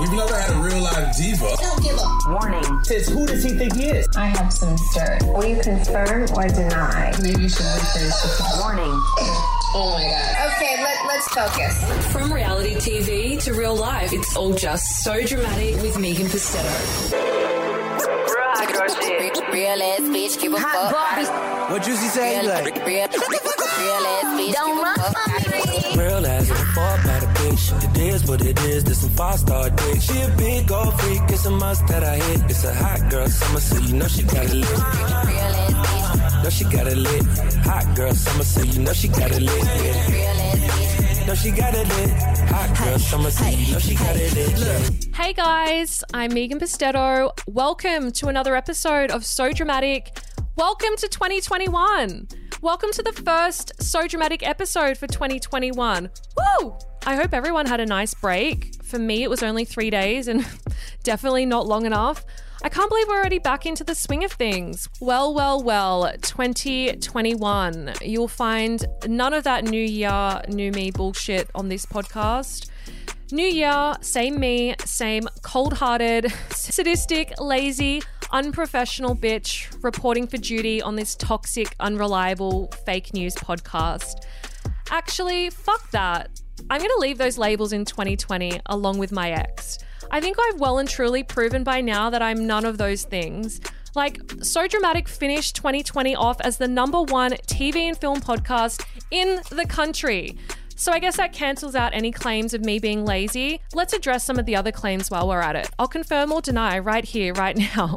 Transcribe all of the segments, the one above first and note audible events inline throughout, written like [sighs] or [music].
We've never had a real live diva. Don't give a Warning. Says, who does he think he is? I have some dirt. Will you confirm or deny? Maybe you should rephrase the Warning. Oh my god. Okay, let, let's focus. From reality TV to real life, it's all just so dramatic with Megan Pustetto. Real ass bitch, give a Hot fuck. What Juicy say? Real, Like, real, real ass bitch, Don't give a run fuck. from me. real ass and fuck by the bitch. It is what it is. This some five star dick. She a big old freak. It's a must that I hit. It's a hot girl summer, so you know she got it lit. Real ass bitch, Know she got it lit. Hot girl summer, so you know she got it lit. Yeah. Know she got it lit. Hot girl summer, so you know she got it lit. Yeah. Hey guys, I'm Megan Pustetto. Welcome to another episode of So Dramatic. Welcome to 2021. Welcome to the first So Dramatic episode for 2021. Woo! I hope everyone had a nice break. For me, it was only three days and [laughs] definitely not long enough. I can't believe we're already back into the swing of things. Well, well, well, 2021. You'll find none of that new year, new me bullshit on this podcast. New year, same me, same cold hearted, [laughs] sadistic, lazy, unprofessional bitch reporting for duty on this toxic, unreliable, fake news podcast. Actually, fuck that. I'm going to leave those labels in 2020 along with my ex. I think I've well and truly proven by now that I'm none of those things. Like, So Dramatic finished 2020 off as the number one TV and film podcast in the country. So I guess that cancels out any claims of me being lazy. Let's address some of the other claims while we're at it. I'll confirm or deny right here, right [laughs] now.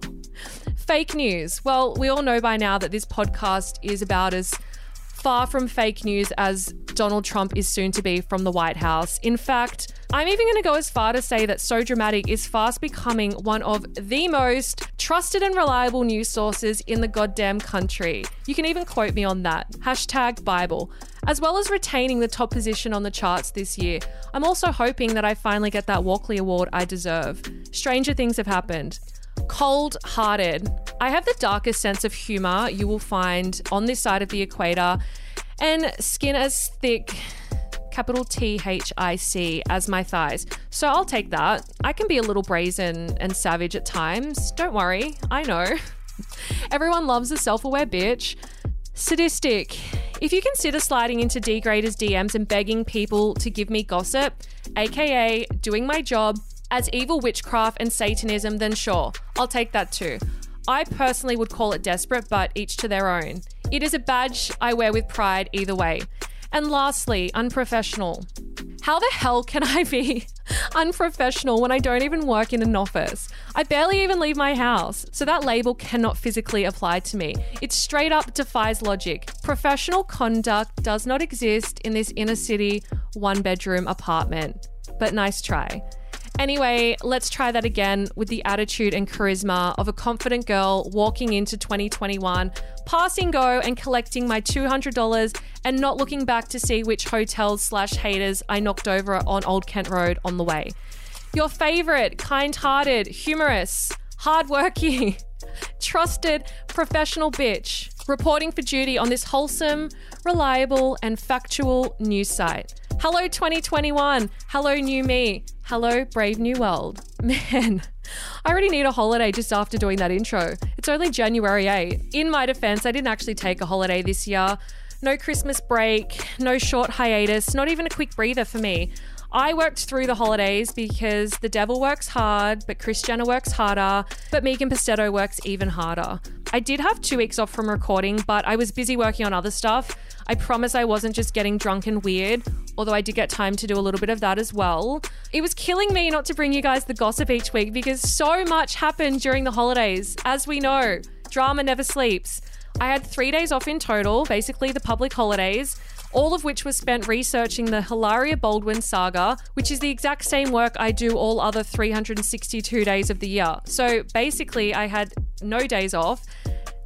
Fake news. Well, we all know by now that this podcast is about as far from fake news as Donald Trump is soon to be from the White House. In fact, I'm even going to go as far to say that So Dramatic is fast becoming one of the most trusted and reliable news sources in the goddamn country. You can even quote me on that. Hashtag Bible. As well as retaining the top position on the charts this year, I'm also hoping that I finally get that Walkley Award I deserve. Stranger things have happened. Cold hearted. I have the darkest sense of humor you will find on this side of the equator, and skin as thick, capital T H I C, as my thighs. So I'll take that. I can be a little brazen and savage at times. Don't worry, I know. [laughs] Everyone loves a self aware bitch. Sadistic. If you consider sliding into degraders' DMs and begging people to give me gossip, aka doing my job, as evil witchcraft and Satanism, then sure, I'll take that too. I personally would call it desperate, but each to their own. It is a badge I wear with pride either way. And lastly, unprofessional. How the hell can I be [laughs] unprofessional when I don't even work in an office? I barely even leave my house, so that label cannot physically apply to me. It straight up defies logic. Professional conduct does not exist in this inner city one bedroom apartment. But nice try. Anyway, let's try that again with the attitude and charisma of a confident girl walking into 2021, passing go and collecting my $200 and not looking back to see which hotels slash haters I knocked over on Old Kent Road on the way. Your favorite, kind hearted, humorous, hardworking, [laughs] trusted, professional bitch, reporting for duty on this wholesome, reliable, and factual news site. Hello, 2021. Hello, new me. Hello, brave new world. [laughs] Man, I already need a holiday just after doing that intro. It's only January 8. In my defense, I didn't actually take a holiday this year. No Christmas break, no short hiatus, not even a quick breather for me. I worked through the holidays because the devil works hard, but Kris Jenner works harder, but Megan Pustetto works even harder. I did have two weeks off from recording, but I was busy working on other stuff. I promise I wasn't just getting drunk and weird, although I did get time to do a little bit of that as well. It was killing me not to bring you guys the gossip each week because so much happened during the holidays. As we know, drama never sleeps. I had three days off in total, basically the public holidays, all of which was spent researching the Hilaria Baldwin saga, which is the exact same work I do all other 362 days of the year. So basically, I had no days off.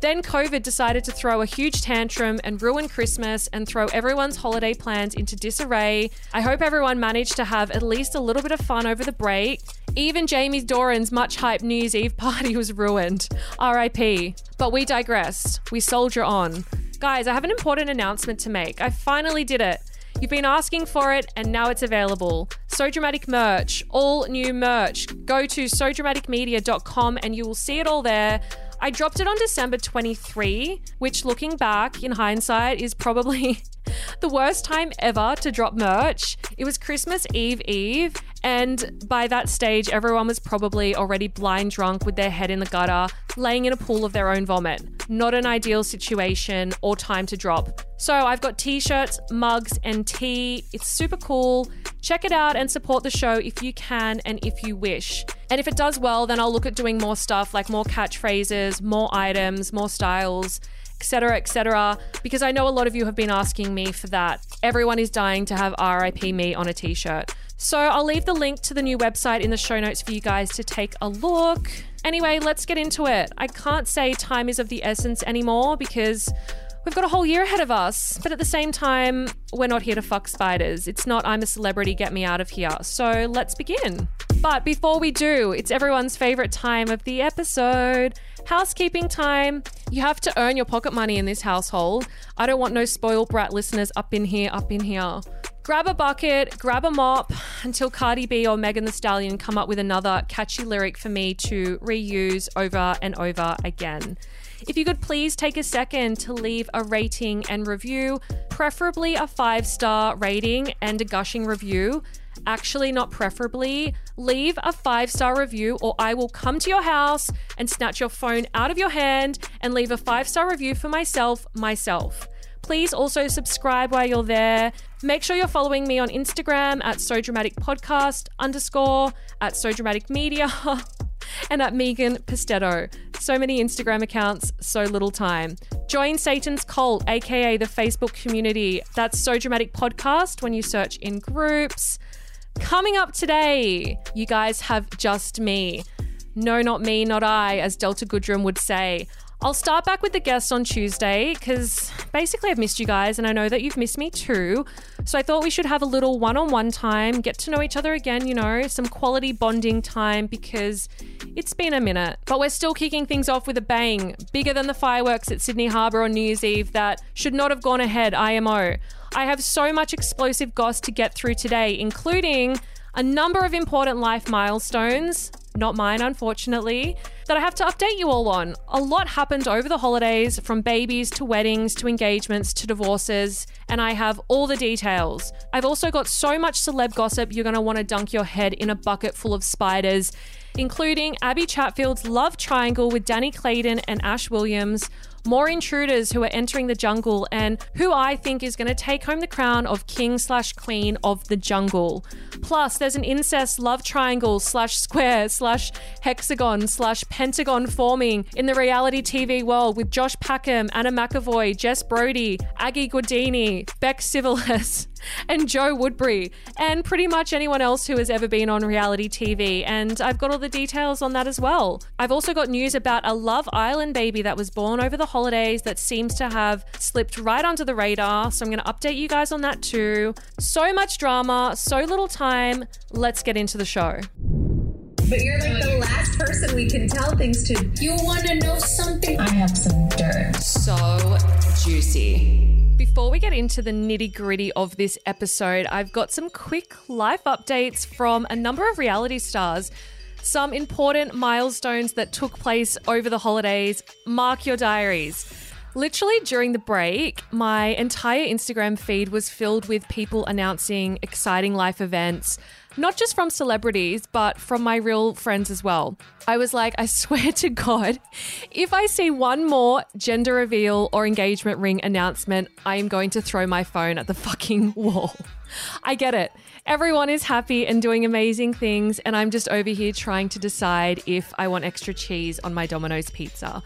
Then COVID decided to throw a huge tantrum and ruin Christmas and throw everyone's holiday plans into disarray. I hope everyone managed to have at least a little bit of fun over the break. Even Jamie Doran's much hyped New Year's Eve party was ruined. RIP. But we digress. We soldier on. Guys, I have an important announcement to make. I finally did it. You've been asking for it, and now it's available. So Dramatic merch, all new merch. Go to sodramaticmedia.com and you will see it all there. I dropped it on December 23, which looking back in hindsight is probably [laughs] the worst time ever to drop merch. It was Christmas Eve Eve, and by that stage, everyone was probably already blind drunk with their head in the gutter, laying in a pool of their own vomit. Not an ideal situation or time to drop. So I've got t shirts, mugs, and tea. It's super cool. Check it out and support the show if you can and if you wish. And if it does well, then I'll look at doing more stuff like more catchphrases, more items, more styles etc., etc. Because I know a lot of you have been asking me for that. Everyone is dying to have RIP me on a t shirt. So I'll leave the link to the new website in the show notes for you guys to take a look. Anyway, let's get into it. I can't say time is of the essence anymore because We've got a whole year ahead of us, but at the same time, we're not here to fuck spiders. It's not I'm a celebrity, get me out of here. So let's begin. But before we do, it's everyone's favorite time of the episode housekeeping time. You have to earn your pocket money in this household. I don't want no spoiled brat listeners up in here, up in here. Grab a bucket, grab a mop until Cardi B or Megan Thee Stallion come up with another catchy lyric for me to reuse over and over again. If you could please take a second to leave a rating and review, preferably a five star rating and a gushing review. Actually, not preferably. Leave a five star review, or I will come to your house and snatch your phone out of your hand and leave a five star review for myself, myself. Please also subscribe while you're there. Make sure you're following me on Instagram at So Dramatic Podcast underscore at So Dramatic Media [laughs] and at Megan Pustetto. So many Instagram accounts, so little time. Join Satan's Cult, aka the Facebook community. That's So Dramatic Podcast when you search in groups. Coming up today, you guys have just me. No, not me, not I, as Delta Goodrem would say. I'll start back with the guests on Tuesday because basically I've missed you guys and I know that you've missed me too. So I thought we should have a little one on one time, get to know each other again, you know, some quality bonding time because it's been a minute. But we're still kicking things off with a bang, bigger than the fireworks at Sydney Harbour on New Year's Eve that should not have gone ahead, IMO. I have so much explosive goss to get through today, including a number of important life milestones, not mine, unfortunately, that I have to update you all on. A lot happened over the holidays, from babies to weddings to engagements to divorces, and I have all the details. I've also got so much celeb gossip, you're going to want to dunk your head in a bucket full of spiders, including Abby Chatfield's love triangle with Danny Clayton and Ash Williams more intruders who are entering the jungle and who I think is going to take home the crown of king slash queen of the jungle. Plus, there's an incest love triangle slash square slash hexagon slash pentagon forming in the reality TV world with Josh Packham, Anna McEvoy, Jess Brody, Aggie Gordini, Beck Civilis, [laughs] and Joe Woodbury, and pretty much anyone else who has ever been on reality TV. And I've got all the details on that as well. I've also got news about a Love Island baby that was born over the holidays that seems to have slipped right under the radar. So I'm going to update you guys on that too. So much drama, so little time. Let's get into the show. But you're like the last person we can tell things to. You want to know something? I have some dirt. So juicy. Before we get into the nitty gritty of this episode, I've got some quick life updates from a number of reality stars. Some important milestones that took place over the holidays. Mark your diaries. Literally during the break, my entire Instagram feed was filled with people announcing exciting life events, not just from celebrities, but from my real friends as well. I was like, I [laughs] swear to God, if I see one more gender reveal or engagement ring announcement, I am going to throw my phone at the fucking wall. [laughs] I get it. Everyone is happy and doing amazing things, and I'm just over here trying to decide if I want extra cheese on my Domino's pizza.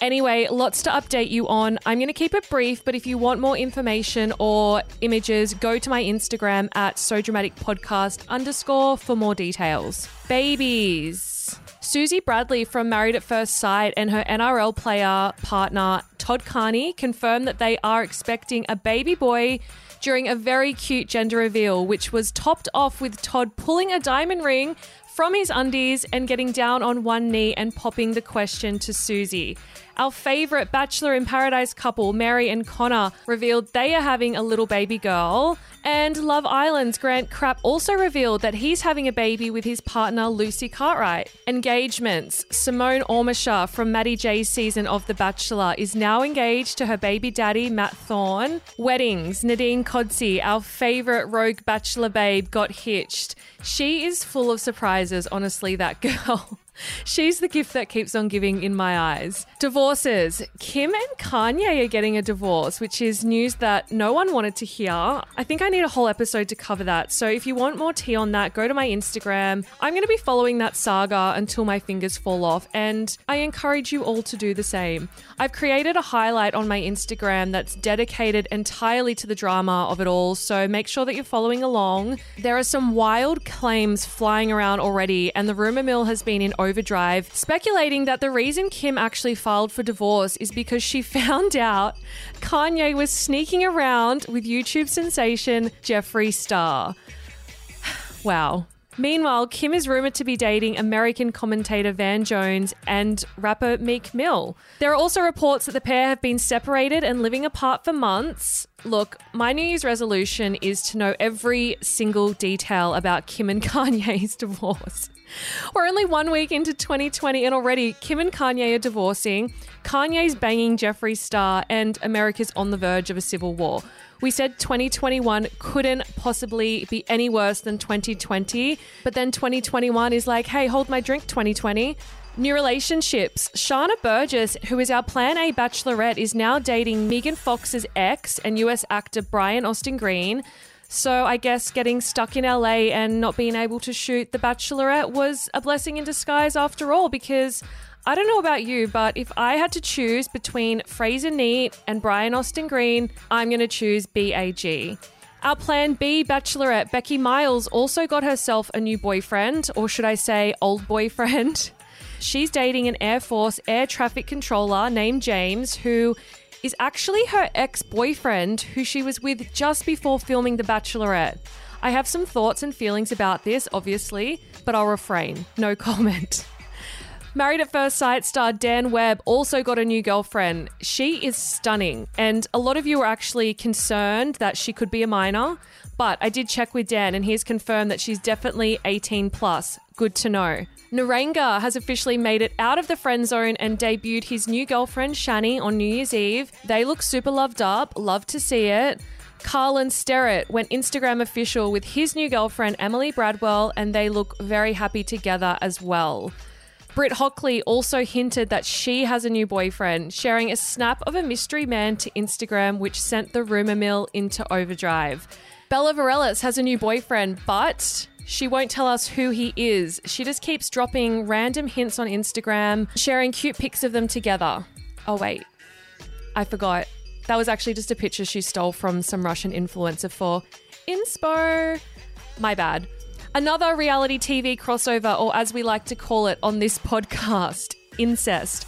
Anyway, lots to update you on. I'm going to keep it brief, but if you want more information or images, go to my Instagram at So Dramatic Podcast underscore for more details. Babies. Susie Bradley from Married at First Sight and her NRL player partner Todd Carney confirmed that they are expecting a baby boy during a very cute gender reveal, which was topped off with Todd pulling a diamond ring from his undies and getting down on one knee and popping the question to Susie. Our favorite Bachelor in Paradise couple, Mary and Connor, revealed they are having a little baby girl. And Love Island's Grant Crapp also revealed that he's having a baby with his partner Lucy Cartwright. Engagements. Simone Ormisha from Matty J's season of The Bachelor is now engaged to her baby daddy Matt Thorne. Weddings. Nadine Codsey, our favorite rogue Bachelor babe, got hitched. She is full of surprises, honestly, that [laughs] girl. She's the gift that keeps on giving in my eyes. Divorces. Kim and Kanye are getting a divorce, which is news that no one wanted to hear. I think I need a whole episode to cover that. So if you want more tea on that, go to my Instagram. I'm going to be following that saga until my fingers fall off, and I encourage you all to do the same. I've created a highlight on my Instagram that's dedicated entirely to the drama of it all, so make sure that you're following along. There are some wild claims flying around already, and the rumor mill has been in overdrive, speculating that the reason Kim actually filed for divorce is because she [laughs] found out Kanye was sneaking around with YouTube sensation Jeffree Star. [sighs] Wow. Meanwhile, Kim is rumored to be dating American commentator Van Jones and rapper Meek Mill. There are also reports that the pair have been separated and living apart for months. Look, my New Year's resolution is to know every single detail about Kim and [laughs] Kanye's divorce. We're only one week into 2020 and already Kim and Kanye are divorcing. Kanye's banging Jeffree Star and America's on the verge of a civil war. We said 2021 couldn't possibly be any worse than 2020, but then 2021 is like, hey, hold my drink 2020. New relationships. Shauna Burgess, who is our Plan A bachelorette, is now dating Megan Fox's ex and US actor Brian Austin Green. So I guess getting stuck in LA and not being able to shoot The Bachelorette was a blessing in disguise after all, because I don't know about you, but if I had to choose between Frazer Neate and Brian Austin Green, I'm going to choose BAG. Our plan B bachelorette, Becky Miles, also got herself a new boyfriend, or should I say, old boyfriend. [laughs] She's dating an Air Force air traffic controller named James, who is actually her ex boyfriend, who she was with just before filming The Bachelorette. I have some thoughts and feelings about this, obviously, but I'll refrain. No [laughs] comment. Married at First Sight star Dan Webb also got a new girlfriend. She is stunning, and a lot of you were actually concerned that she could be a minor. But I did check with Dan, and he's confirmed that she's definitely 18 plus. Good to know. Naranga has officially made it out of the friend zone and debuted his new girlfriend Shani on New Year's Eve. They look super loved up. Love to see it. Carlin Sterrett went Instagram official with his new girlfriend Emily Bradwell, and they look very happy together as well. Britt Hockley also hinted that she has a new boyfriend, sharing a snap of a mystery man to Instagram, which sent the rumor mill into overdrive. Bella Varellis has a new boyfriend, but she won't tell us who he is. She just keeps dropping random hints on Instagram, sharing cute pics of them together. Oh, wait. I forgot. That was actually just a picture she stole from some Russian influencer for inspo. My bad. Another reality TV crossover, or as we like to call it on this podcast, incest.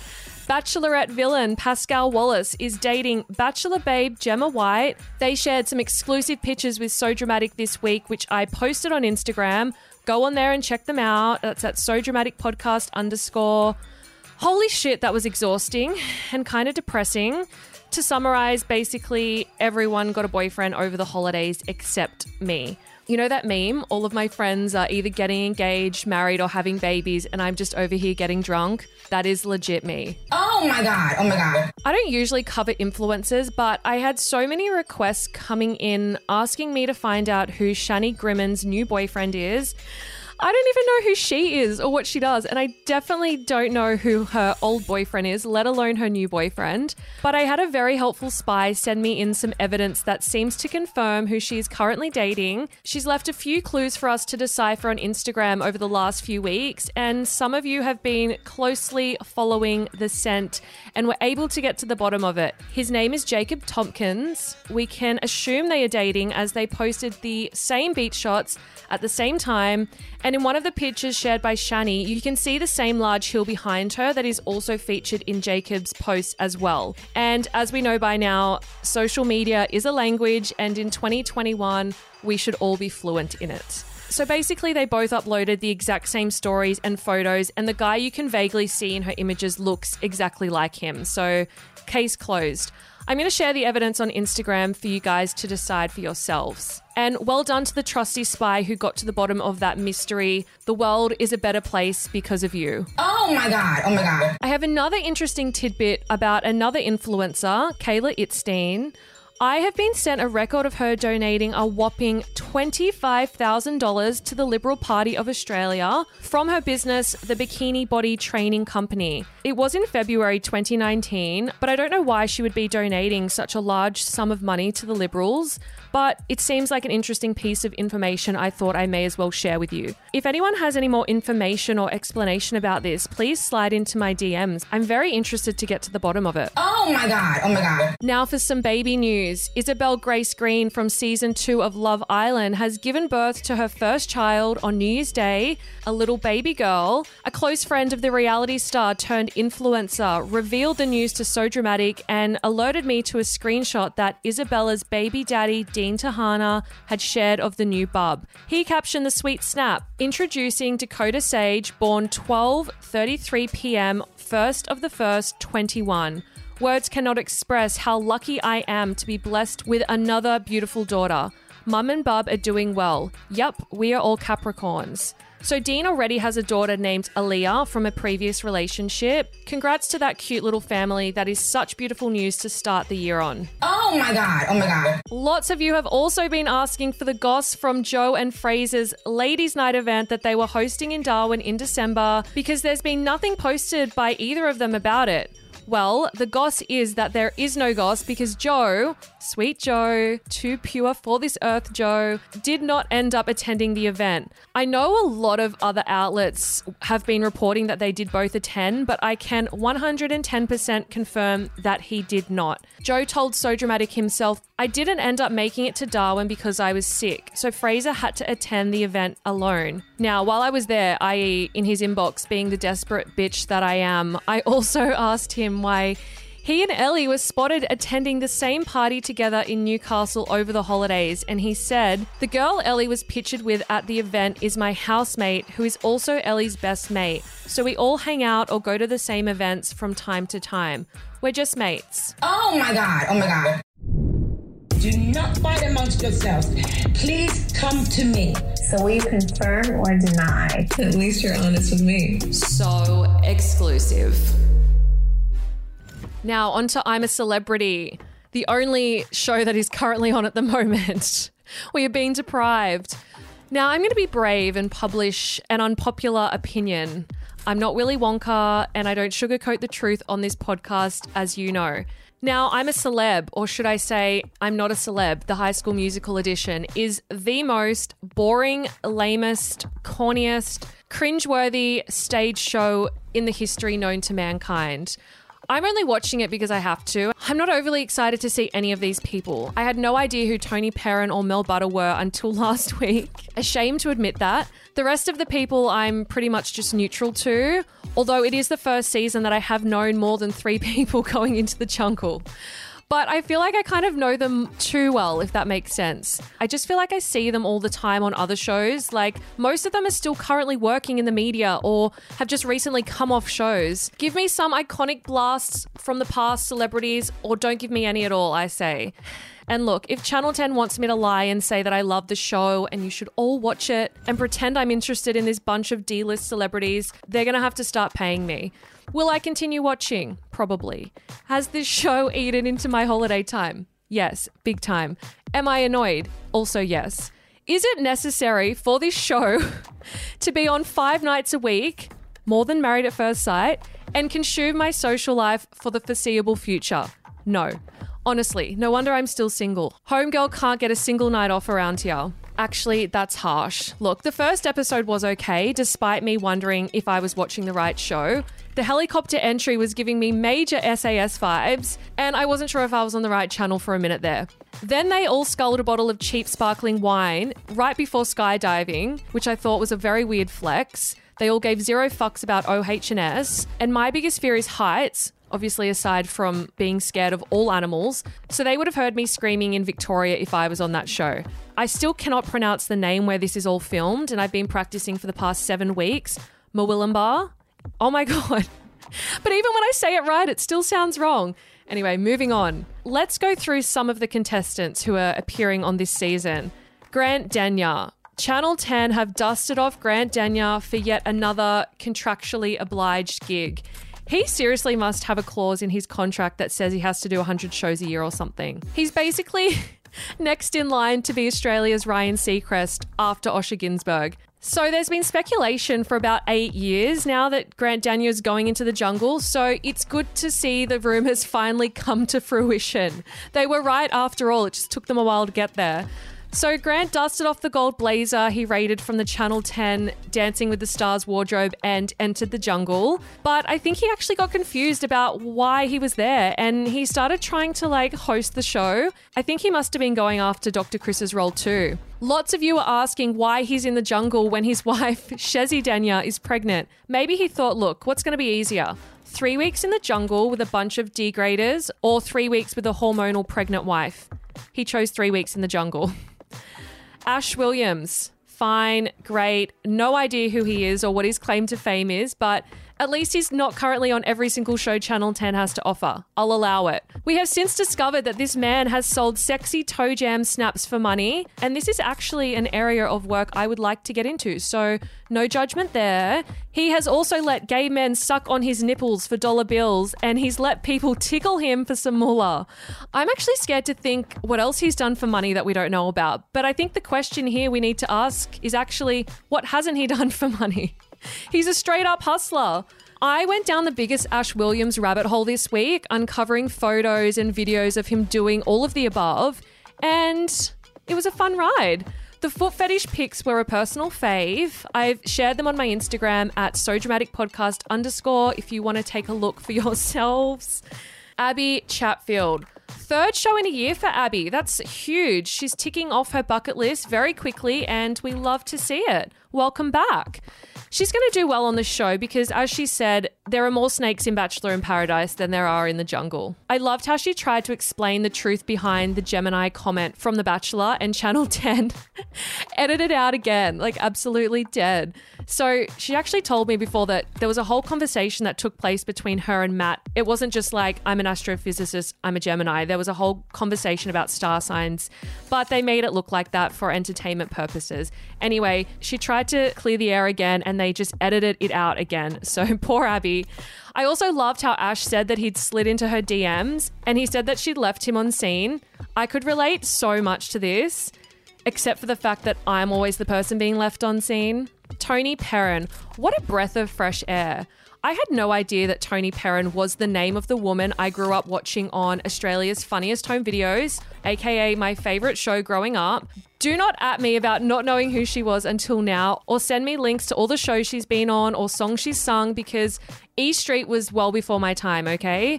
Bachelorette villain Pascal Wallace is dating Bachelor babe Gemma White. They shared some exclusive pictures with So Dramatic this week, which I posted on Instagram. Go on there and check them out. That's at So Dramatic Podcast underscore. Holy shit, that was exhausting and kind of depressing. To summarize, basically, everyone got a boyfriend over the holidays except me. You know that meme? All of my friends are either getting engaged, married, or having babies, and I'm just over here getting drunk. That is legit me. Oh my god. Oh my god. I don't usually cover influencers, but I had so many requests coming in asking me to find out who Shani Grimmond's new boyfriend is. I don't even know who she is or what she does, and I definitely don't know who her old boyfriend is, let alone her new boyfriend. But I had a very helpful spy send me in some evidence that seems to confirm who she is currently dating. She's left a few clues for us to decipher on Instagram over the last few weeks, and some of you have been closely following the scent and were able to get to the bottom of it. His name is Jacob Tompkins. We can assume they are dating as they posted the same beach shots at the same time. And in one of the pictures shared by Shani, you can see the same large hill behind her that is also featured in Jacob's post as well. And as we know by now, social media is a language, and in 2021, we should all be fluent in it. So basically, they both uploaded the exact same stories and photos, and the guy you can vaguely see in her images looks exactly like him. So, case closed. I'm going to share the evidence on Instagram for you guys to decide for yourselves. And well done to the trusty spy who got to the bottom of that mystery. The world is a better place because of you. Oh my god. Oh my god. I have another interesting tidbit about another influencer, Kayla Itsines. I have been sent a record of her donating a whopping $25,000 to the Liberal Party of Australia from her business, the Bikini Body Training Company. It was in February 2019, but I don't know why she would be donating such a large sum of money to the Liberals, but it seems like an interesting piece of information I thought I may as well share with you. If anyone has any more information or explanation about this, please slide into my DMs. I'm very interested to get to the bottom of it. Oh my god. Oh my god. Now for some baby news. Isabel Grace Green from season two of Love Island has given birth to her first child on New Year's Day, a little baby girl. A close friend of the reality star turned influencer revealed the news to So Dramatic and alerted me to a screenshot that Isabella's baby daddy, Dean Tahana, had shared of the new bub. He captioned the sweet snap, introducing Dakota Sage, born 12:33 p.m., 1st of the 1st, 21. Words cannot express how lucky I am to be blessed with another beautiful daughter. Mum and Bub are doing well. Yup, we are all Capricorns. So Dean already has a daughter named Aaliyah from a previous relationship. Congrats to that cute little family. That is such beautiful news to start the year on. Oh my god. Oh my god. Lots of you have also been asking for the goss from Joe and Fraser's Ladies Night event that they were hosting in Darwin in December because there's been nothing posted by either of them about it. Well, the goss is that there is no goss because Joe, sweet Joe, too pure for this earth Joe, did not end up attending the event. I know a lot of other outlets have been reporting that they did both attend, but I can 110% confirm that he did not. Joe told So Dramatic himself, I didn't end up making it to Darwin because I was sick, so Fraser had to attend the event alone. Now, while I was there, i.e., in his inbox, being the desperate bitch that I am, I also [laughs] asked him why he and Ellie were spotted attending the same party together in Newcastle over the holidays, and he said, The girl Ellie was pictured with at the event is my housemate, who is also Ellie's best mate. So we all hang out or go to the same events from time to time. We're just mates. Oh my god. Oh my god. Do not fight amongst yourselves. Please come to me. So will you confirm or deny? At least you're honest with me. So exclusive. Now, on to I'm a Celebrity, the only show that is currently on at the [laughs] moment. we are being deprived. Now, I'm going to be brave and publish an unpopular opinion. I'm not Willy Wonka, and I don't sugarcoat the truth on this podcast, as you know. Now, I'm a celeb, or should I say, I'm not a celeb. The High School Musical edition is the most boring, lamest, corniest, cringeworthy stage show in the history known to mankind. I'm only watching it because I have to. I'm not overly excited to see any of these people. I had no idea who Toni Pearen or Mel Butter were until [laughs] last week. Ashamed to admit that. The rest of the people I'm pretty much just neutral to, although it is the first season that I have known more than three [laughs] people going into the jungle. But I feel like I kind of know them too well, if that makes sense. I just feel like I see them all the time on other shows. Like, most of them are still currently working in the media or have just recently come off shows. Give me some iconic blasts from the past celebrities, or don't give me any at all, I say. And look, if Channel 10 wants me to lie and say that I love the show and you should all watch it and pretend I'm interested in this bunch of D list celebrities, they're gonna have to start paying me. Will I continue watching? Probably. Has this show eaten into my holiday time? Yes, big time. Am I annoyed? Also, yes. Is it necessary for this show [laughs] to be on five nights a week, more than Married at First Sight, and consume my social life for the foreseeable future? No. Honestly, no wonder I'm still single. Homegirl can't get a single night off around here. Actually, that's harsh. Look, the first episode was okay, despite me wondering if I was watching the right show. The helicopter entry was giving me major SAS vibes, and I wasn't sure if I was on the right channel for a minute there. Then they all sculled a bottle of cheap sparkling wine right before skydiving, which I thought was a very weird flex. They all gave zero fucks about OH&S, and my biggest fear is heights. Obviously, aside from being scared of all animals. So they would have heard me screaming in Victoria if I was on that show. I still cannot pronounce the name where this is all filmed, and I've been practicing for the past seven weeks. Mawillimbar. Oh my [laughs] God. But even when I say it right, it still sounds wrong. Anyway, moving on. Let's go through some of the contestants who are appearing on this season. Grant Denyer. Channel 10 have dusted off Grant Denyer for yet another contractually obliged gig. He seriously must have a clause in his contract that says he has to do 100 shows a year or something. He's basically [laughs] next in line to be Australia's Ryan Seacrest after Osher Günsberg. So there's been speculation for about eight years now that Grant Denyer is going into the jungle. So it's good to see the rumors finally come to fruition. They were right after all. It just took them a while to get there. So Grant dusted off the gold blazer he raided from the Channel 10 Dancing with the Stars wardrobe and entered the jungle. But I think he actually got confused about why he was there and he started trying to like host the show. I think he must have been going after Dr. Chris's role too. Lots of you are asking why he's in the jungle when his [laughs] wife, Chezzi Denyer, is pregnant. Maybe he thought, look, what's going to be easier? Three weeks in the jungle with a bunch of degraders or three weeks with a hormonal pregnant wife? He chose three weeks in the jungle. [laughs] Ash Williams, fine, great. No idea who he is or what his claim to fame is, but at least he's not currently on every single show Channel 10 has to offer. I'll allow it. We have since discovered that this man has sold sexy toe jam snaps for money, and this is actually an area of work I would like to get into, so no judgment there. He has also let gay men suck on his nipples for dollar bills, and he's let people tickle him for some moolah. I'm actually scared to think what else he's done for money that we don't know about, but I think the question here we need to ask is actually what hasn't he [laughs] done for money? He's a straight up hustler. I went down the biggest Ash Williams rabbit hole this week, uncovering photos and videos of him doing all of the above, and it was a fun ride. The foot fetish pics were a personal fave. I've shared them on my Instagram at so dramatic podcast underscore if you want to take a look for [laughs] yourselves. Abby Chatfield. Third show in a year for Abby. That's huge. She's ticking off her bucket list very quickly, and we love to see it. Welcome back. She's going to do well on the show because, as she said, there are more snakes in Bachelor in Paradise than there are in the jungle. I loved how she tried to explain the truth behind the Gemini comment from The Bachelor, and Channel [laughs] 10 [laughs] edited out again, like absolutely dead. So she actually told me before that there was a whole conversation that took place between her and Matt. It wasn't just like, I'm an astrophysicist, I'm a Gemini. There was a whole conversation about star signs, but they made it look like that for entertainment purposes. Anyway, she tried to clear the air again and they just edited it out again. [laughs] So poor Abby. I also loved how Ash said that he'd slid into her DMs and he said that she'd left him on seen. I could relate so much to this, except for the fact that I'm always the person being left on seen. Toni Pearen, what a breath of fresh air. I had no idea that Toni Pearen was the name of the woman I grew up watching on Australia's Funniest Home Videos, aka my favourite show growing up. Do not at me about not knowing who she was until now, or send me links to all the shows she's been on or songs she's sung because E Street was well before my time, okay?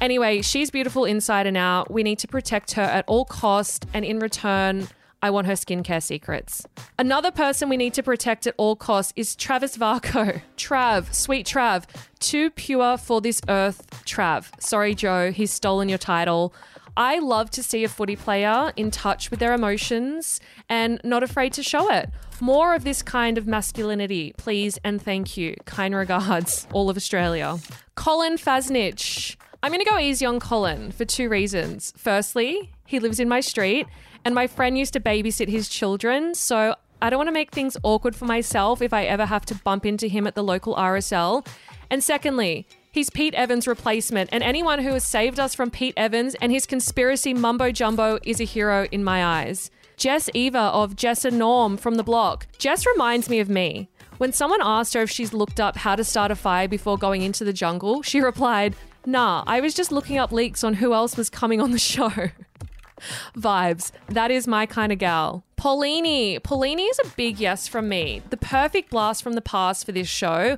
Anyway, she's beautiful inside and out. We need to protect her at all cost, and in return, I want her skincare secrets. Another person we need to protect at all costs is Travis Varcoe. [laughs] Trav, sweet Trav, too pure for this earth, Trav. Sorry, Joe, he's stolen your title. I love to see a footy player in touch with their emotions and not afraid to show it. More of this kind of masculinity, please and thank you. Kind regards, all of Australia. Colin Fassnidge. I'm going to go easy on Colin for two reasons. Firstly, he lives in my street, and my friend used to babysit his children, so I don't want to make things awkward for myself if I ever have to bump into him at the local RSL. And secondly, he's Pete Evans' replacement, and anyone who has saved us from Pete Evans and his conspiracy mumbo jumbo is a hero in my eyes. Jess Eva of Jess and Norm from the block. Jess reminds me of me. When someone asked her if she's looked up how to start a fire before going into the jungle, she replied, Nah, I was just looking up leaks on who else was coming on the [laughs] show. Vibes. That is my kind of gal. Paulini. Paulini is a big yes from me. The perfect blast from the past for this show.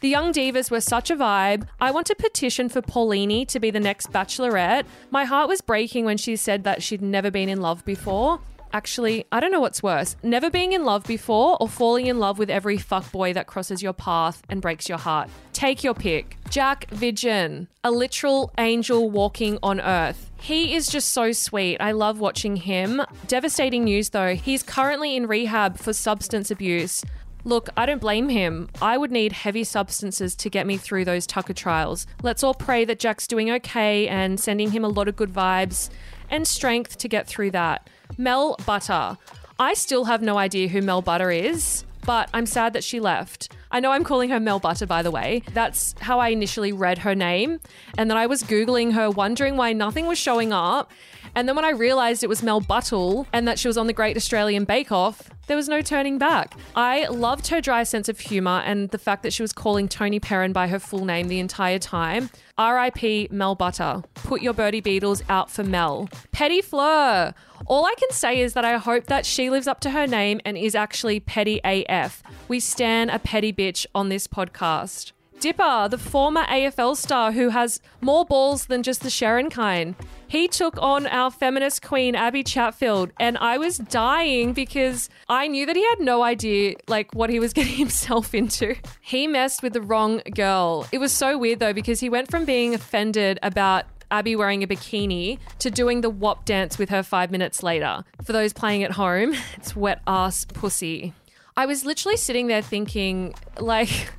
The Young Divas were such a vibe. I want to petition for Paulini to be the next bachelorette. My heart was breaking when she said that she'd never been in love before. Actually, I don't know what's worse never being in love before or falling in love with every fuckboy that crosses your path and breaks your heart. Take your pick. Jack Vidgen, a literal angel walking on earth. He is just so sweet. I love watching him. Devastating news though, he's currently in rehab for substance abuse. Look, I don't blame him. I would need heavy substances to get me through those Tucker trials. Let's all pray that Jack's doing okay and sending him a lot of good vibes and strength to get through that. Mel Butter. I still have no idea who Mel Butter is, but I'm sad that she left. I know I'm calling her Mel Butter, by the way. That's how I initially read her name. And then I was Googling her, wondering why nothing was showing up. And then when I realized it was Mel Buttle and that she was on the Great Australian Bake Off, there was no turning back. I loved her dry sense of humour and the fact that she was calling Toni Pearen by her full name the entire time. R.I.P. Mel Butter. Put your birdie beetles out for Mel. Pettifleur. All I can say is that I hope that she lives up to her name and is actually petty AF. We stand a petty bitch on this podcast. Dipper, the former AFL star who has more balls than just the Sherrin kind. He took on our feminist queen, Abby Chatfield, and I was dying because I knew that he had no idea like what he was [laughs] getting himself into. He messed with the wrong girl. It was so weird though because he went from being offended about Abby wearing a bikini to doing the WAP dance with her five minutes later. For those playing at home, [laughs] it's wet ass pussy. I was literally sitting there thinking, like,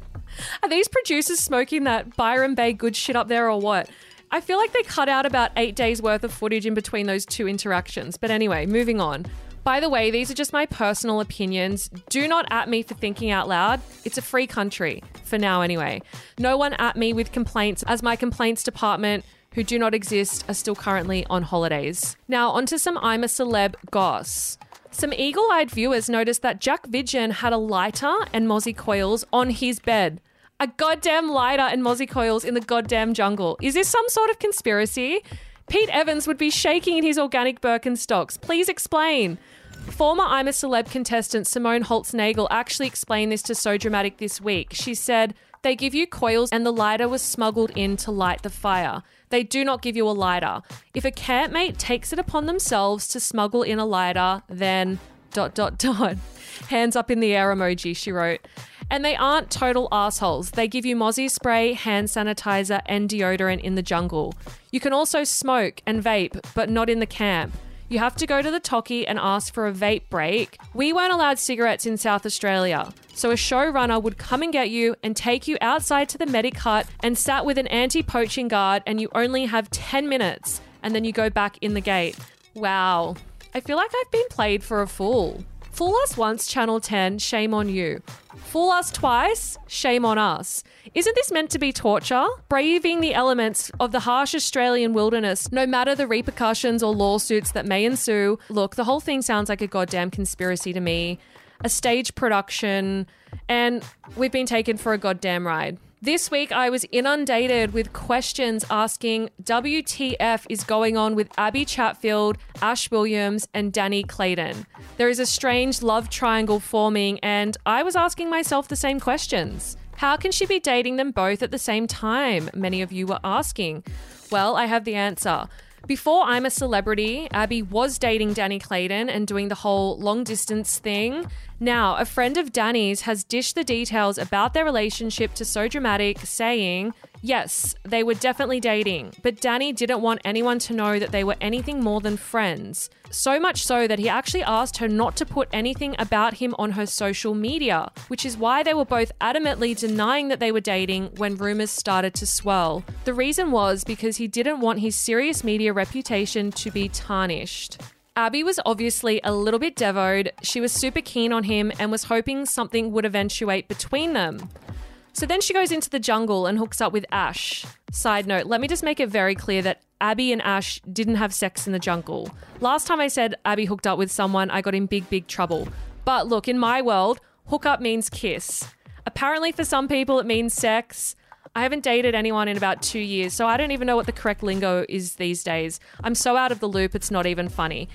are these producers smoking that Byron Bay good shit up there or what? I feel like they cut out about eight days worth of footage in between those two interactions. But anyway, moving on. By the way, these are just my personal opinions. Do not at me for thinking out loud. It's a free country, for now anyway. No one at me with complaints, as my complaints department, who do not exist, are still currently on holidays. Now, onto some I'm a Celeb goss. Some eagle eyed viewers noticed that Jack Vidgen had a lighter and mozzie coils on his bed. A goddamn lighter and mozzie coils in the goddamn jungle. Is this some sort of conspiracy? Pete Evans would be shaking in his organic Birkenstocks. Please explain. Former I'm a Celeb contestant Simone Holtznagel actually explained this to So Dramatic this week. She said, They give you coils and the lighter was smuggled in to light the fire. They do not give you a lighter. If a campmate takes it upon themselves to smuggle in a lighter, then dot dot dot. [laughs] Hands up in the air emoji, she wrote. And they aren't total assholes. They give you mozzie spray, hand sanitizer, and deodorant in the jungle. You can also smoke and vape, but not in the camp. You have to go to the Toki and ask for a vape break. We weren't allowed cigarettes in South Australia. So a showrunner would come and get you and take you outside to the medic hut and sat with an anti poaching guard, and you only have 10 minutes, and then you go back in the gate. Wow. I feel like I've been played for a fool. Fool us once, Channel 10, shame on you. Fool us twice, shame on us. Isn't this meant to be torture? Braving the elements of the harsh Australian wilderness, no matter the repercussions or lawsuits that may ensue. Look, the whole thing sounds like a goddamn conspiracy to me, a stage production, and we've been taken for a goddamn ride. This week, I was inundated with questions asking WTF is going on with Abby Chatfield, Ash Williams, and Danny Clayton. There is a strange love triangle forming, and I was asking myself the same questions. How can she be dating them both at the same time? Many of you were asking. Well, I have the answer. Before I'm a celebrity, Abby was dating Danny Clayton and doing the whole long distance thing. Now, a friend of Danny's has dished the details about their relationship to So Dramatic, saying, Yes, they were definitely dating, but Danny didn't want anyone to know that they were anything more than friends. So much so that he actually asked her not to put anything about him on her social media, which is why they were both adamantly denying that they were dating when rumors started to swirl. The reason was because he didn't want his serious media reputation to be tarnished. Abby was obviously a little bit devoed. She was super keen on him and was hoping something would eventuate between them. So then she goes into the jungle and hooks up with Ash. Side note, let me just make it very clear that Abby and Ash didn't have sex in the jungle. Last time I said Abby hooked up with someone, I got in big, big trouble. But look, in my world, hook up means kiss. Apparently, for some people, it means sex. I haven't dated anyone in about two years, so I don't even know what the correct lingo is these days. I'm so out of the loop, it's not even funny.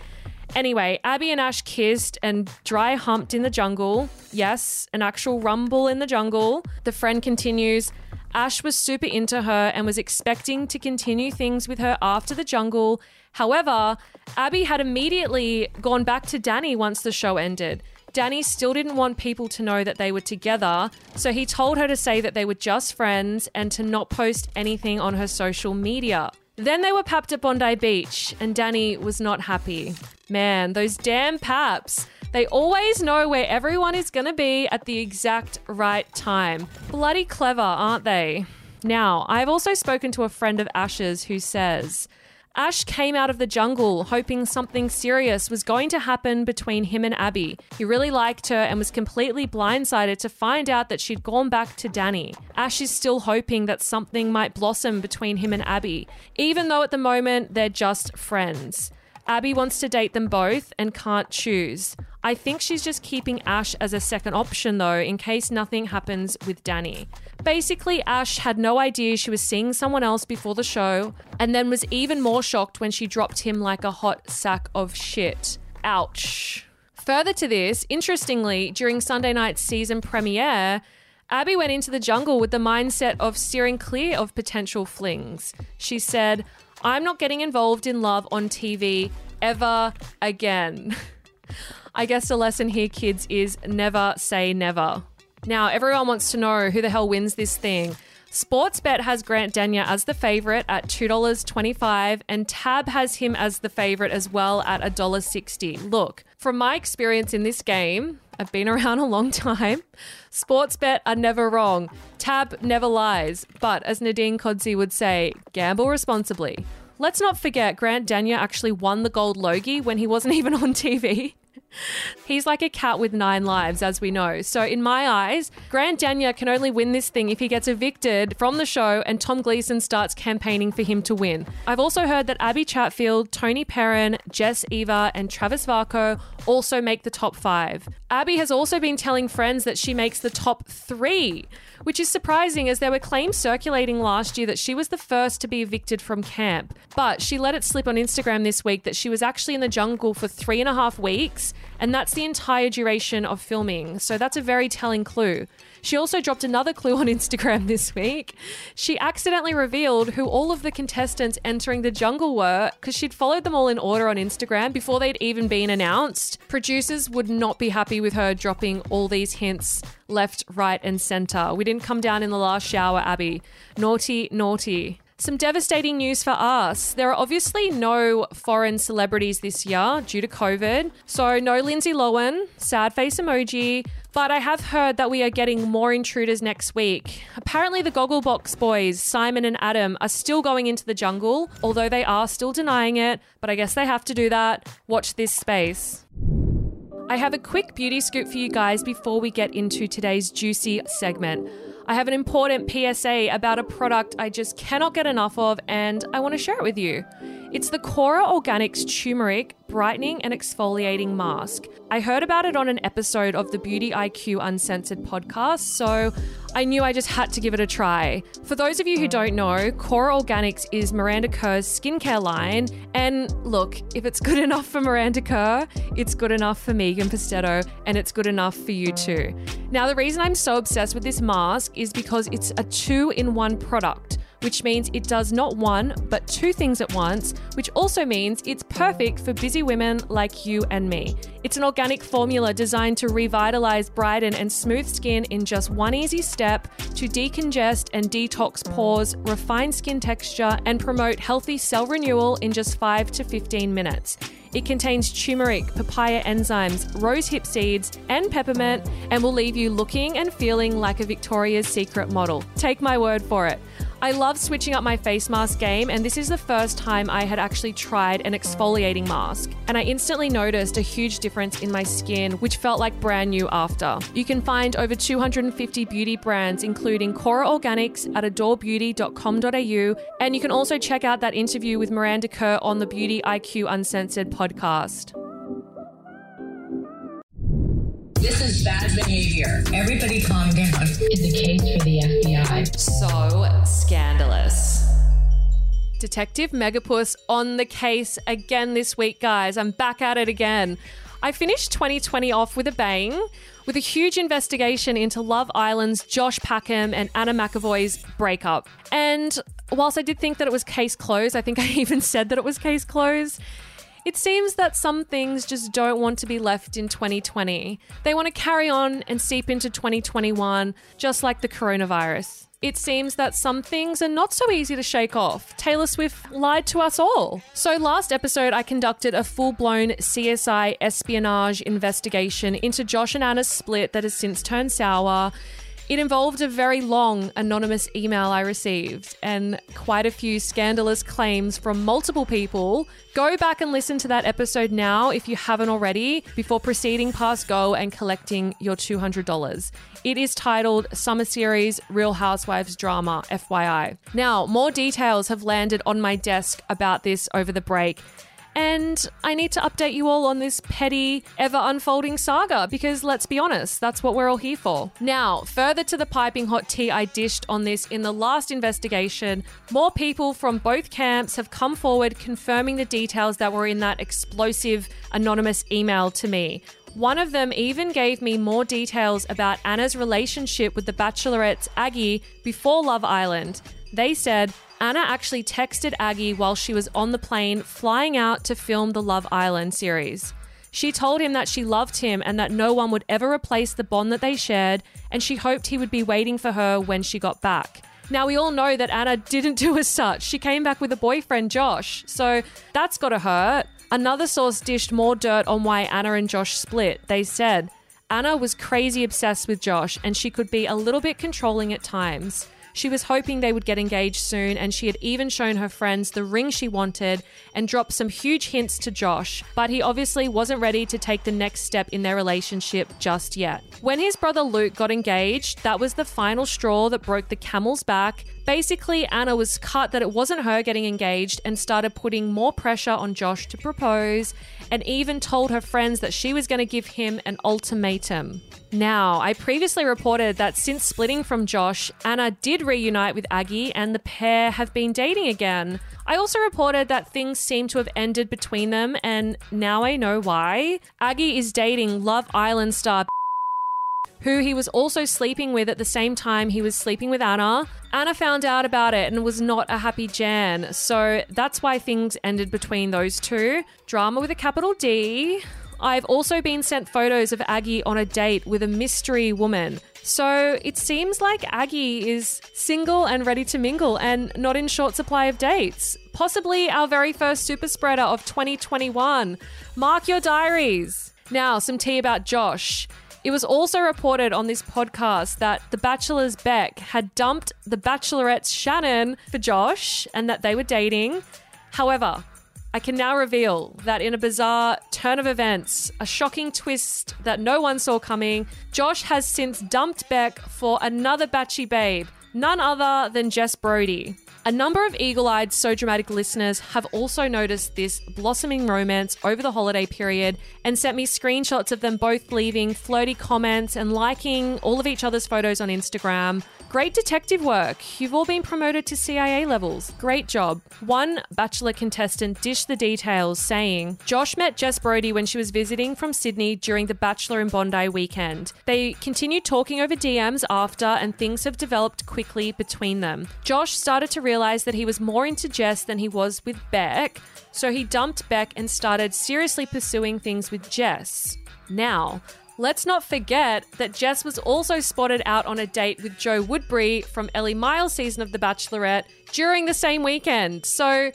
Anyway, Abby and Ash kissed and dry humped in the jungle. Yes, an actual rumble in the jungle. The friend continues Ash was super into her and was expecting to continue things with her after the jungle. However, Abby had immediately gone back to Danny once the show ended. Danny still didn't want people to know that they were together, so he told her to say that they were just friends and to not post anything on her social media. Then they were papped at Bondi Beach, and Danny was not happy. Man, those damn paps. They always know where everyone is going to be at the exact right time. Bloody clever, aren't they? Now, I've also spoken to a friend of Ash's who says, Ash came out of the jungle hoping something serious was going to happen between him and Abby. He really liked her and was completely blindsided to find out that she'd gone back to Danny. Ash is still hoping that something might blossom between him and Abby, even though at the moment they're just friends. Abby wants to date them both and can't choose. I think she's just keeping Ash as a second option though, in case nothing happens with Danny. Basically, Ash had no idea she was seeing someone else before the show, and then was even more shocked when she dropped him like a hot sack of shit. Ouch. Further to this, interestingly, during Sunday night's season premiere, Abby went into the jungle with the mindset of steering clear of potential flings. She said, I'm not getting involved in love on TV ever again. [laughs] I guess the lesson here, kids, is never say never. Now, everyone wants to know who the hell wins this thing. Sportsbet has Grant Denyer as the favourite at $2.25, and Tab has him as the favourite as well at $1.60. Look, from my experience in this game, I've been [laughs] around a long time. Sportsbet are never wrong. Tab never lies. But as Nadine Codsey would say, gamble responsibly. Let's not forget Grant Denyer actually won the gold Logie when he wasn't [laughs] even on TV. He's like a cat with nine lives, as we know. So, in my eyes, Grant Denyer can only win this thing if he gets evicted from the show and Tom Gleeson starts campaigning for him to win. I've also heard that Abby Chatfield, Toni Pearen, Jess Eva, and Travis Varcoe also make the top five. Abby has also been telling friends that she makes the top three, which is surprising as there were claims circulating last year that she was the first to be evicted from camp. But she let it slip on Instagram this week that she was actually in the jungle for three and a half weeks, and that's the entire duration of filming. So that's a very telling clue. She also dropped another clue on Instagram this week. She accidentally revealed who all of the contestants entering the jungle were because she'd followed them all in order on Instagram before they'd even been announced. Producers would not be happy with her dropping all these hints left, right, and center. We didn't come down in the last shower, Abby. Naughty, naughty. Some devastating news for us. There are obviously no foreign celebrities this year due to COVID. So, no Lindsay Lohan, sad face emoji. But I have heard that we are getting more intruders next week. Apparently, the Gogglebox boys, Simon and Adam, are still going into the jungle, although they are still denying it. But I guess they have to do that. Watch this space. I have a quick beauty scoop for you guys before we get into today's juicy segment. I have an important PSA about a product I just cannot get enough of, and I want to share it with you. It's the KORA Organics Turmeric Brightening and Exfoliating Mask. I heard about it on an episode of the Beauty IQ Uncensored podcast, so I knew I just had to give it a try. For those of you who don't know, KORA Organics is Miranda Kerr's skincare line, and look, if it's good enough for Miranda Kerr, it's good enough for Megan Pustetto, and it's good enough for you too. Now, the reason I'm so obsessed with this mask is because it's a two in one product which means it does not one, but two things at once, which also means it's perfect for busy women like you and me. It's an organic formula designed to revitalize, brighten, and smooth skin in just one easy step to decongest and detox pores, refine skin texture, and promote healthy cell renewal in just 5 to 15 minutes. It contains turmeric, papaya enzymes, rosehip seeds, and peppermint, and will leave you looking and feeling like a Victoria's Secret model. Take my word for it. I love switching up my face mask game, and this is the first time I had actually tried an exfoliating mask. And I instantly noticed a huge difference in my skin, which felt like brand new after. You can find over 250 beauty brands, including KORA Organics at adorebeauty.com.au, and you can also check out that interview with Miranda Kerr on the Beauty IQ Uncensored podcast. This is bad behavior. Everybody calm down. Is a case for the FBI. So scandalous. Detective Megapuss on the case again this week, guys. I'm back at it again. I finished 2020 off with a bang with a huge investigation into Love Island's Josh Packham and Anna McEvoy's breakup. And whilst I did think that it was case closed, I think I [laughs] even said that it was case closed. It seems that some things just don't want to be left in 2020. They want to carry on and seep into 2021, just like the coronavirus. It seems that some things are not so easy to shake off. Taylor Swift lied to us all. So, last episode, I conducted a full blown CSI espionage investigation into Josh and Anna's split that has since turned sour. It involved a very long anonymous email I received and quite a few scandalous claims from multiple people. Go back and listen to that episode now if you haven't already before proceeding past go and collecting your $200. It is titled Summer Series Real Housewives Drama, FYI. Now, more details have landed on my desk about this over the break. And I need to update you all on this petty, ever unfolding saga because let's be honest, that's what we're all here for. Now, further to the piping hot tea I dished on this in the last investigation, more people from both camps have come forward confirming the details that were in that explosive anonymous email to me. One of them even gave me more details about Anna's relationship with the Bachelorette's Aggie before Love Island. They said Anna actually texted Aggie while she was on the plane flying out to film the Love Island series. She told him that she loved him and that no one would ever replace the bond that they shared, and she hoped he would be waiting for her when she got back. Now, we all know that Anna didn't do as such. She came back with a boyfriend, Josh, so that's gotta hurt. Another source dished more dirt on why Anna and Josh split. They said, Anna was crazy obsessed with Josh and she could be a little bit controlling at times. She was hoping they would get engaged soon, and she had even shown her friends the ring she wanted and dropped some huge hints to Josh, but he obviously wasn't ready to take the next step in their relationship just yet. When his brother Luke got engaged, that was the final straw that broke the camel's back. Basically, Anna was cut that it wasn't her getting engaged and started putting more pressure on Josh to propose, and even told her friends that she was going to give him an ultimatum. Now, I previously reported that since splitting from Josh, Anna did reunite with Aggie and the pair have been dating again. I also reported that things seem to have ended between them, and now I know why. Aggie is dating Love Island star who he was also sleeping with at the same time he was sleeping with Anna. Anna found out about it and was not a happy Jan, so that's why things ended between those two. Drama with a capital D. I've also been sent photos of Aggie on a date with a mystery woman. So it seems like Aggie is single and ready to mingle and not in short supply of dates. Possibly our very first super spreader of 2021. Mark your diaries. Now, some tea about Josh. It was also reported on this podcast that The Bachelor's Beck had dumped The Bachelorette's Shannon for Josh and that they were dating. However, I can now reveal that in a bizarre turn of events, a shocking twist that no one saw coming, Josh has since dumped Beck for another batchy babe, none other than Jess Brody. A number of eagle eyed So Dramatic listeners have also noticed this blossoming romance over the holiday period and sent me screenshots of them both leaving flirty comments and liking all of each other's photos on Instagram. Great detective work. You've all been promoted to CIA levels. Great job. One Bachelor contestant dished the details, saying Josh met Jess Brody when she was visiting from Sydney during the Bachelor in Bondi weekend. They continued talking over DMs after, and things have developed quickly between them. Josh started to realize that he was more into Jess than he was with Beck, so he dumped Beck and started seriously pursuing things with Jess. Now, Let's not forget that Jess was also spotted out on a date with Joe Woodbury from Elly Miles' season of The Bachelorette during the same weekend. So,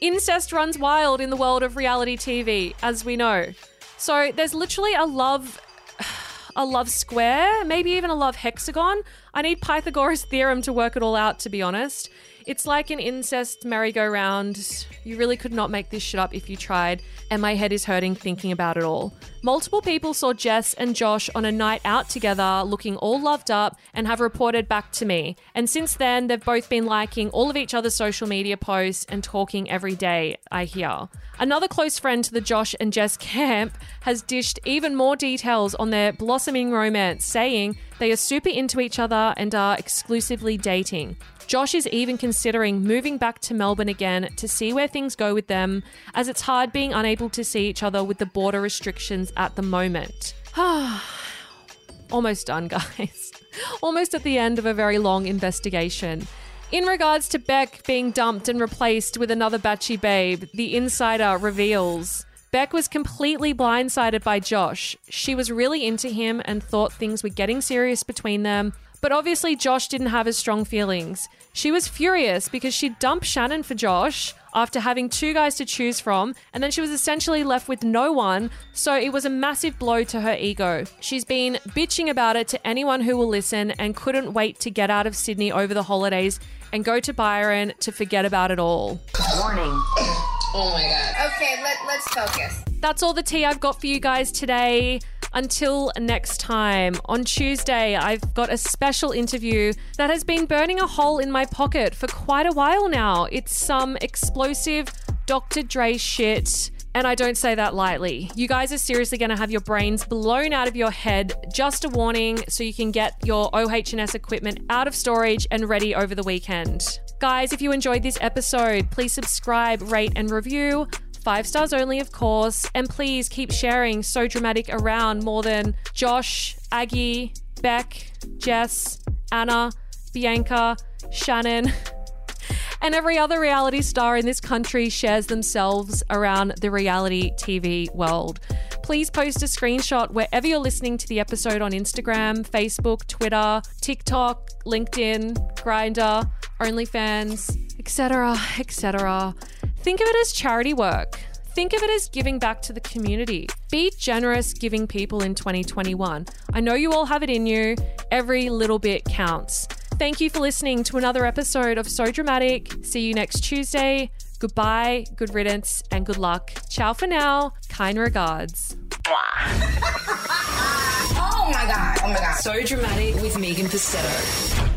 incest runs wild in the world of reality TV, as we know. So, there's literally a love [sighs] a love square, maybe even a love hexagon. I need Pythagoras' theorem to work it all out, to be honest. It's like an incest merry-go-round. You really could not make this shit up if you tried, and my head is hurting thinking about it all. Multiple people saw Jess and Josh on a night out together, looking all loved up, and have reported back to me. And since then, they've both been liking all of each other's social media posts and talking every day, I hear. Another close friend to the Josh and Jess [laughs] camp has dished even more details on their blossoming romance, saying They are super into each other and are exclusively dating. Josh is even considering moving back to Melbourne again to see where things go with them, as it's hard being unable to see each other with the border restrictions at the moment. [sighs] Almost done, guys. [laughs] Almost at the end of a very long investigation. In regards to Beck being dumped and replaced with another batchy babe, the insider reveals Beck was completely blindsided by Josh. She was really into him and thought things were getting serious between them, but obviously Josh didn't have as strong feelings. She was furious because she dumped Shannon for Josh after having two guys to choose from, and then she was essentially left with no one, so it was a massive blow to her ego. She's been bitching about it to anyone who will listen and couldn't wait to get out of Sydney over the holidays and go to Byron to forget about it all. Morning. [coughs] Oh my god. Okay, let, let's focus. That's all the tea I've got for you guys today. Until next time, on Tuesday, I've got a special interview that has been burning a hole in my pocket for quite a while now. It's some explosive Dr. Dre shit. And I don't say that lightly. You guys are seriously going to have your brains blown out of your head. Just a warning so you can get your OH&S equipment out of storage and ready over the weekend. Guys, if you enjoyed this episode, please subscribe, rate, and review. Five stars only, of course. And please keep sharing So Dramatic around more than Josh, Aggie, Beck, Jess, Anna, Bianca, Shannon. [laughs] And every other reality star in this country shares themselves around the reality TV world. Please post a screenshot wherever you're listening to the episode on Instagram, Facebook, Twitter, TikTok, LinkedIn, Grindr, OnlyFans, etc., etc. Think of it as charity work. Think of it as giving back to the community. Be generous giving people in 2021. I know you all have it in you. Every little bit counts. Thank you for listening to another episode of So Dramatic. See you next Tuesday. Goodbye, good riddance, and good luck. Ciao for now. Kind regards. [laughs] Oh my god. Oh my god. So dramatic with Megan Pustetto.